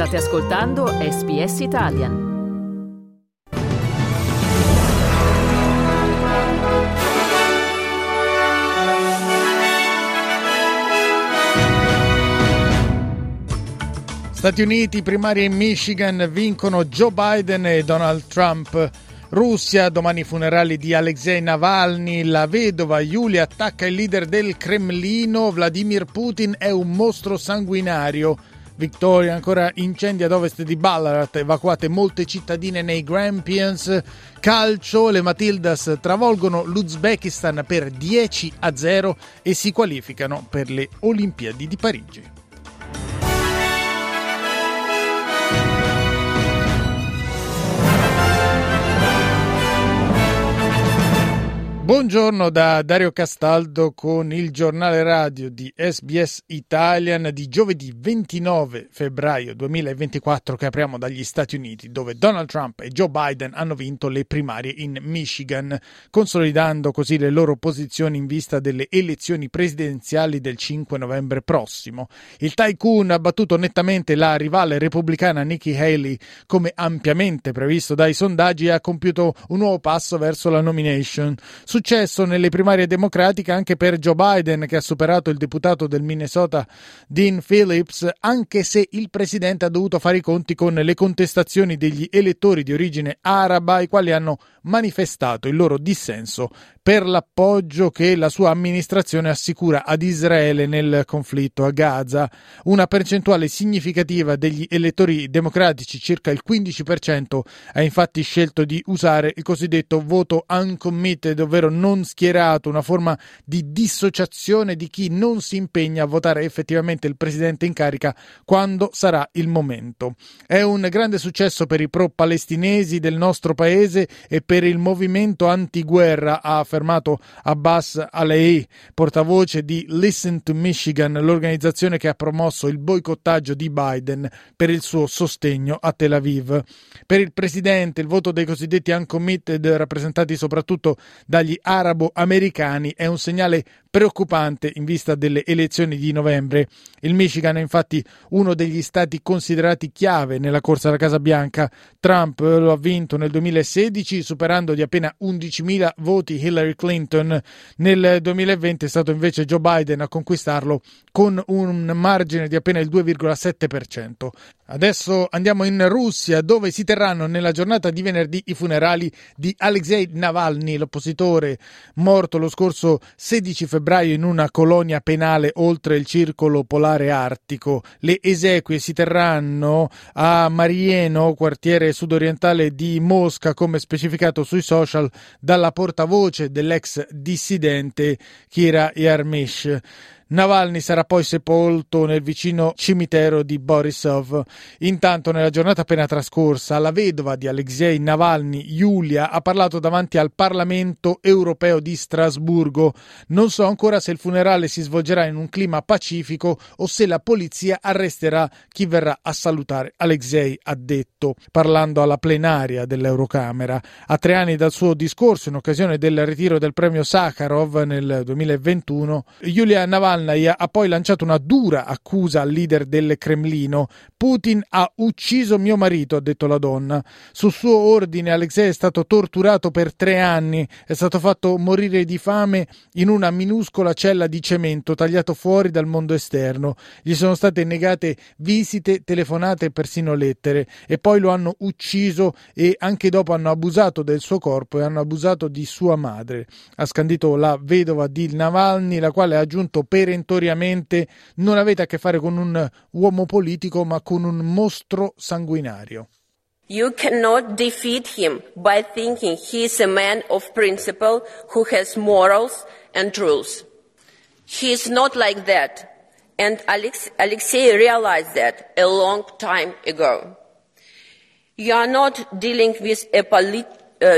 State ascoltando SBS Italian. Stati Uniti, primarie in Michigan, vincono Joe Biden e Donald Trump. Russia, domani funerali di Alexei Navalny, la vedova Giulia attacca il leader del Cremlino, Vladimir Putin è un mostro sanguinario. Victoria, ancora incendi ad ovest di Ballarat, evacuate molte cittadine nei Grampians. Calcio, le Matildas travolgono l'Uzbekistan per 10 a 0 e si qualificano per le Olimpiadi di Parigi. Buongiorno da Dario Castaldo con il giornale radio di SBS Italian di giovedì 29 febbraio 2024 che apriamo dagli Stati Uniti dove Donald Trump e Joe Biden hanno vinto le primarie in Michigan, consolidando così le loro posizioni in vista delle elezioni presidenziali del 5 novembre prossimo. Il tycoon ha battuto nettamente la rivale repubblicana Nikki Haley come ampiamente previsto dai sondaggi e ha compiuto un nuovo passo verso la nomination. Su Successo nelle primarie democratiche anche per Joe Biden, che ha superato il deputato del Minnesota Dean Phillips, anche se il presidente ha dovuto fare i conti con le contestazioni degli elettori di origine araba, i quali hanno manifestato il loro dissenso per l'appoggio che la sua amministrazione assicura ad Israele nel conflitto a Gaza. Una percentuale significativa degli elettori democratici, circa il 15%, ha infatti scelto di usare il cosiddetto voto uncommitted, ovvero non schierato, una forma di dissociazione di chi non si impegna a votare effettivamente il presidente in carica quando sarà il momento. È un grande successo per i pro-palestinesi del nostro paese e per il movimento antiguerra, ha affermato Abbas Alei, portavoce di Listen to Michigan, l'organizzazione che ha promosso il boicottaggio di Biden per il suo sostegno a Tel Aviv. Per il presidente, il voto dei cosiddetti uncommitted, rappresentati soprattutto dagli arabo-americani, è un segnale preoccupante in vista delle elezioni di novembre. Il Michigan è infatti uno degli stati considerati chiave nella corsa alla Casa Bianca. Trump lo ha vinto nel 2016 superando di appena 11.000 voti Hillary Clinton. Nel 2020 è stato invece Joe Biden a conquistarlo con un margine di appena il 2,7%. Adesso andiamo in Russia dove si terranno nella giornata di venerdì i funerali di Alexei Navalny, l'oppositore morto lo scorso 16 febbraio in una colonia penale oltre il circolo polare artico. Le esequie si terranno a Marieno, quartiere sudorientale di Mosca, come specificato sui social dalla portavoce dell'ex dissidente Kira Yarmish. Navalny sarà poi sepolto nel vicino cimitero di Borisov. Intanto, nella giornata appena trascorsa, la vedova di Alexei Navalny, Giulia, ha parlato davanti al Parlamento europeo di Strasburgo. Non so ancora se il funerale si svolgerà in un clima pacifico o se la polizia arresterà chi verrà a salutare Alexei, ha detto, parlando alla plenaria dell'Eurocamera. A tre anni dal suo discorso in occasione del ritiro del premio Sakharov nel 2021, Giulia Navalny Navalny ha poi lanciato una dura accusa al leader del Cremlino. Putin ha ucciso mio marito, ha detto la donna. Su suo ordine Alexei è stato torturato per tre anni, è stato fatto morire di fame in una minuscola cella di cemento tagliato fuori dal mondo esterno. Gli sono state negate visite, telefonate e persino lettere e poi lo hanno ucciso e anche dopo hanno abusato del suo corpo e hanno abusato di sua madre. Ha scandito la vedova di Navalny, la quale ha aggiunto per perentoriamente non avete a che fare con un uomo politico ma con un mostro sanguinario. You cannot defeat him by thinking he is a man of principle who has morals and rules. He is not like that. And Alex- Alexei realized that a long time ago. You are not dealing with a polit- uh,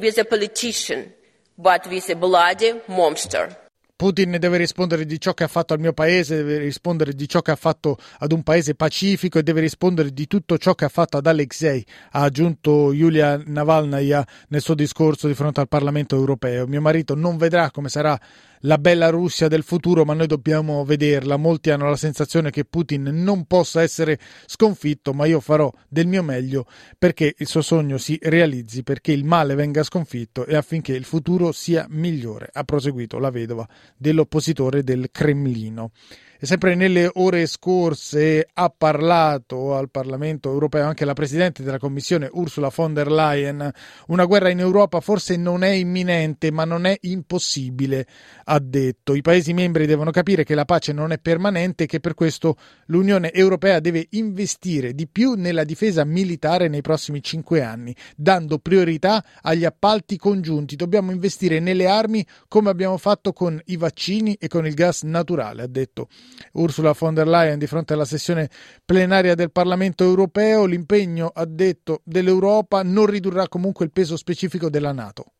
with a politician, but with a bloody monster. Putin deve rispondere di ciò che ha fatto al mio paese, deve rispondere di ciò che ha fatto ad un paese pacifico e deve rispondere di tutto ciò che ha fatto ad Alexei, ha aggiunto Yulia Navalnaya nel suo discorso di fronte al Parlamento europeo. Mio marito non vedrà come sarà la bella Russia del futuro, ma noi dobbiamo vederla. Molti hanno la sensazione che Putin non possa essere sconfitto, ma io farò del mio meglio perché il suo sogno si realizzi, perché il male venga sconfitto e affinché il futuro sia migliore, ha proseguito la vedova dell'oppositore del Cremlino. Sempre nelle ore scorse ha parlato al Parlamento europeo anche la Presidente della Commissione Ursula von der Leyen. Una guerra in Europa forse non è imminente, ma non è impossibile, ha detto. I Paesi membri devono capire che la pace non è permanente e che per questo l'Unione Europea deve investire di più nella difesa militare nei prossimi cinque anni, dando priorità agli appalti congiunti. Dobbiamo investire nelle armi come abbiamo fatto con i vaccini e con il gas naturale, ha detto. Ursula von der Leyen di fronte alla sessione plenaria del Parlamento europeo. L'impegno, ha detto, dell'Europa non ridurrà comunque il peso specifico della Nato.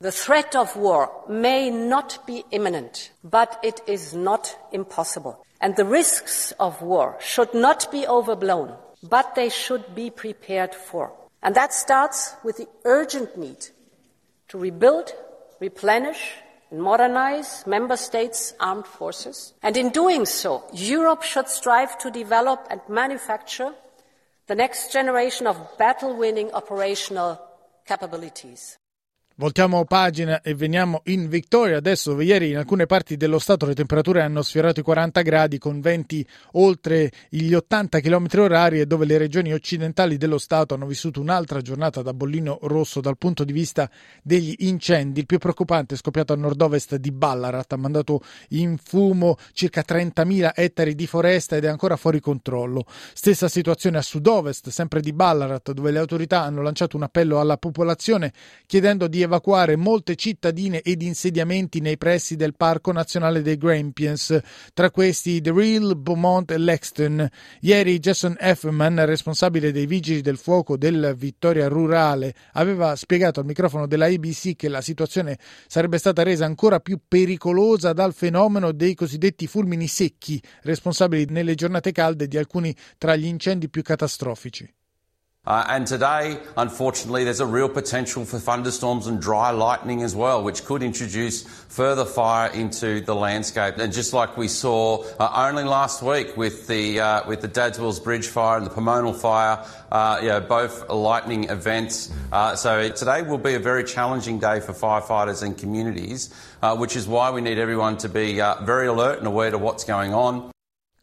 The threat of war may not be imminent, but it is not impossible. And the risks of war should not be overblown, but they should be prepared for. And that starts with the urgent need to rebuild, replenish, modernize member states' armed forces. And in doing so, Europe should strive to develop and manufacture the next generation of battle winning operational capabilities. Voltiamo pagina e veniamo in Victoria adesso ieri in alcune parti dello Stato le temperature hanno sfiorato i 40 gradi con venti oltre gli 80 km orari e dove le regioni occidentali dello Stato hanno vissuto un'altra giornata da bollino rosso dal punto di vista degli incendi. Il più preoccupante è scoppiato a nord-ovest di Ballarat, ha mandato in fumo circa 30.000 ettari di foresta ed è ancora fuori controllo. Stessa situazione a sud-ovest, sempre di Ballarat, dove le autorità hanno lanciato un appello alla popolazione chiedendo di evacuare molte cittadine ed insediamenti nei pressi del Parco Nazionale dei Grampians, tra questi The Real, Beaumont e Lexton. Ieri Jason Effman, responsabile dei vigili del fuoco del Vittoria Rurale, aveva spiegato al microfono della ABC che la situazione sarebbe stata resa ancora più pericolosa dal fenomeno dei cosiddetti fulmini secchi, responsabili nelle giornate calde di alcuni tra gli incendi più catastrofici. Uh, and today, unfortunately, there's a real potential for thunderstorms and dry lightning as well, which could introduce further fire into the landscape. And just like we saw uh, only last week with the uh, with the Dadswells Bridge fire and the Pomonal fire, uh, you know, both lightning events. Uh, so today will be a very challenging day for firefighters and communities, uh, which is why we need everyone to be very alert and aware to what's going on.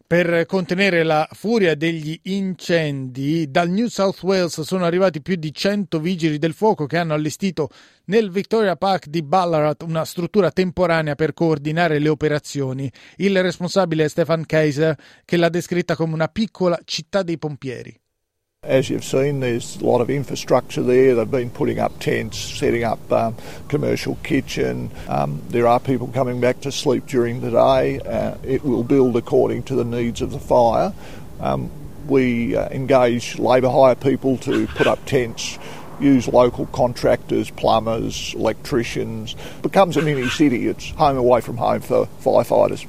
Per contenere la furia degli incendi, dal New South Wales sono arrivati più di 100 vigili del fuoco che hanno allestito nel Victoria Park di Ballarat una struttura temporanea per coordinare le operazioni. Il responsabile è Stefan Kaiser, che l'ha descritta come una piccola città dei pompieri. As you've seen, there's a lot of infrastructure there. They've been putting up tents, setting up um, commercial kitchen. Um, there are people coming back to sleep during the day. Uh, it will build according to the needs of the fire. Um, we uh, engage labour hire people to put up tents, use local contractors, plumbers, electricians. It becomes a mini city. It's home away from home for firefighters.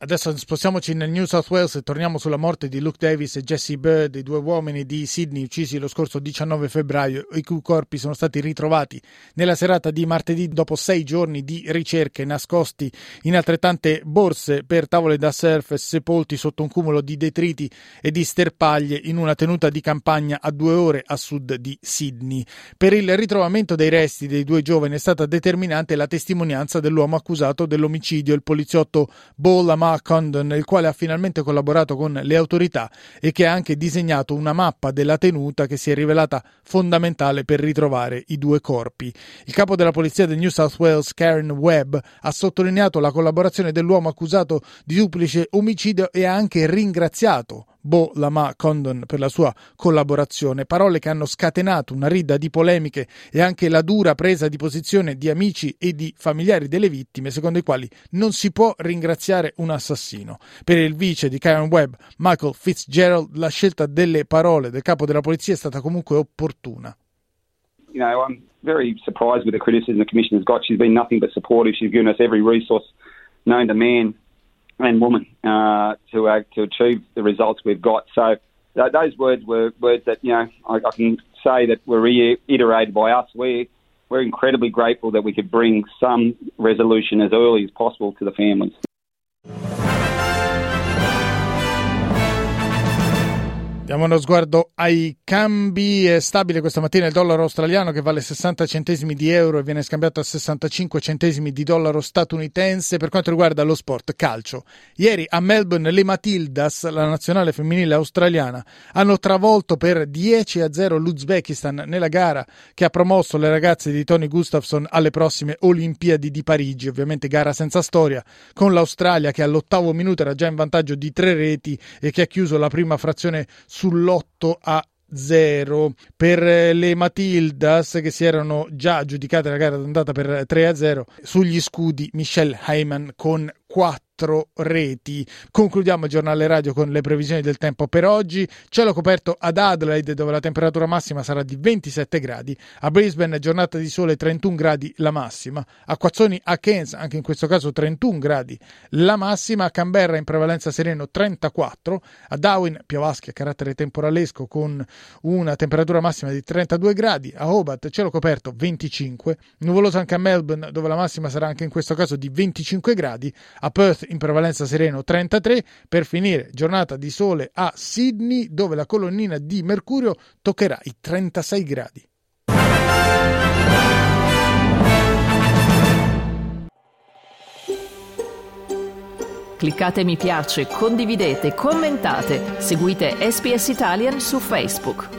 Adesso spostiamoci nel New South Wales e torniamo sulla morte di Luke Davis e Jesse Bird, i due uomini di Sydney uccisi lo scorso 19 febbraio, i cui corpi sono stati ritrovati nella serata di martedì dopo sei giorni di ricerche nascosti in altrettante borse per tavole da surf sepolti sotto un cumulo di detriti e di sterpaglie in una tenuta di campagna a due ore a sud di Sydney. Per il ritrovamento dei resti dei due giovani è stata determinante la testimonianza dell'uomo accusato dell'omicidio, il poliziotto Bo Lamar Condon, il quale ha finalmente collaborato con le autorità e che ha anche disegnato una mappa della tenuta che si è rivelata fondamentale per ritrovare i due corpi. Il capo della polizia del New South Wales, Karen Webb, ha sottolineato la collaborazione dell'uomo accusato di duplice omicidio e ha anche ringraziato Bo Lama Condon per la sua collaborazione, parole che hanno scatenato una rida di polemiche e anche la dura presa di posizione di amici e di familiari delle vittime, secondo i quali non si può ringraziare un assassino. Per il vice di Karen Webb, Michael Fitzgerald, la scelta delle parole del capo della polizia è stata comunque opportuna. You know, I'm very surprised with the criticism the commission has got. She's been nothing but supportive. She's given us every resource known to man and woman uh, to uh, to achieve the results we've got. So those words were words that you know I, I can say that were reiterated by us. We we're incredibly grateful that we could bring some resolution as early as possible to the families. Diamo uno sguardo ai cambi. È stabile questa mattina il dollaro australiano che vale 60 centesimi di euro e viene scambiato a 65 centesimi di dollaro statunitense. Per quanto riguarda lo sport calcio, ieri a Melbourne le Matildas, la nazionale femminile australiana, hanno travolto per 10 a 0 l'Uzbekistan nella gara che ha promosso le ragazze di Tony Gustafsson alle prossime Olimpiadi di Parigi. Ovviamente gara senza storia, con l'Australia che all'ottavo minuto era già in vantaggio di tre reti e che ha chiuso la prima frazione sull'8 a 0 per le Matildas che si erano già aggiudicate la gara d'andata per 3 a 0 sugli scudi Michelle Heyman con 4 quattro reti. Concludiamo il giornale radio con le previsioni del tempo per oggi. Cielo coperto ad Adelaide dove la temperatura massima sarà di 27 gradi, a Brisbane giornata di sole 31 gradi la massima, a Quazzoni a Cairns anche in questo caso 31 gradi la massima, a Canberra in prevalenza sereno 34, a Darwin piovaschi a carattere temporalesco con una temperatura massima di 32 gradi, a Hobart cielo coperto 25, nuvoloso anche a Melbourne dove la massima sarà anche in questo caso di 25 gradi, a Perth in prevalenza sereno 33, per finire giornata di sole a Sydney dove la colonnina di Mercurio toccherà i 36 gradi. Cliccate mi piace, condividete, commentate, seguite SPS Italian su Facebook.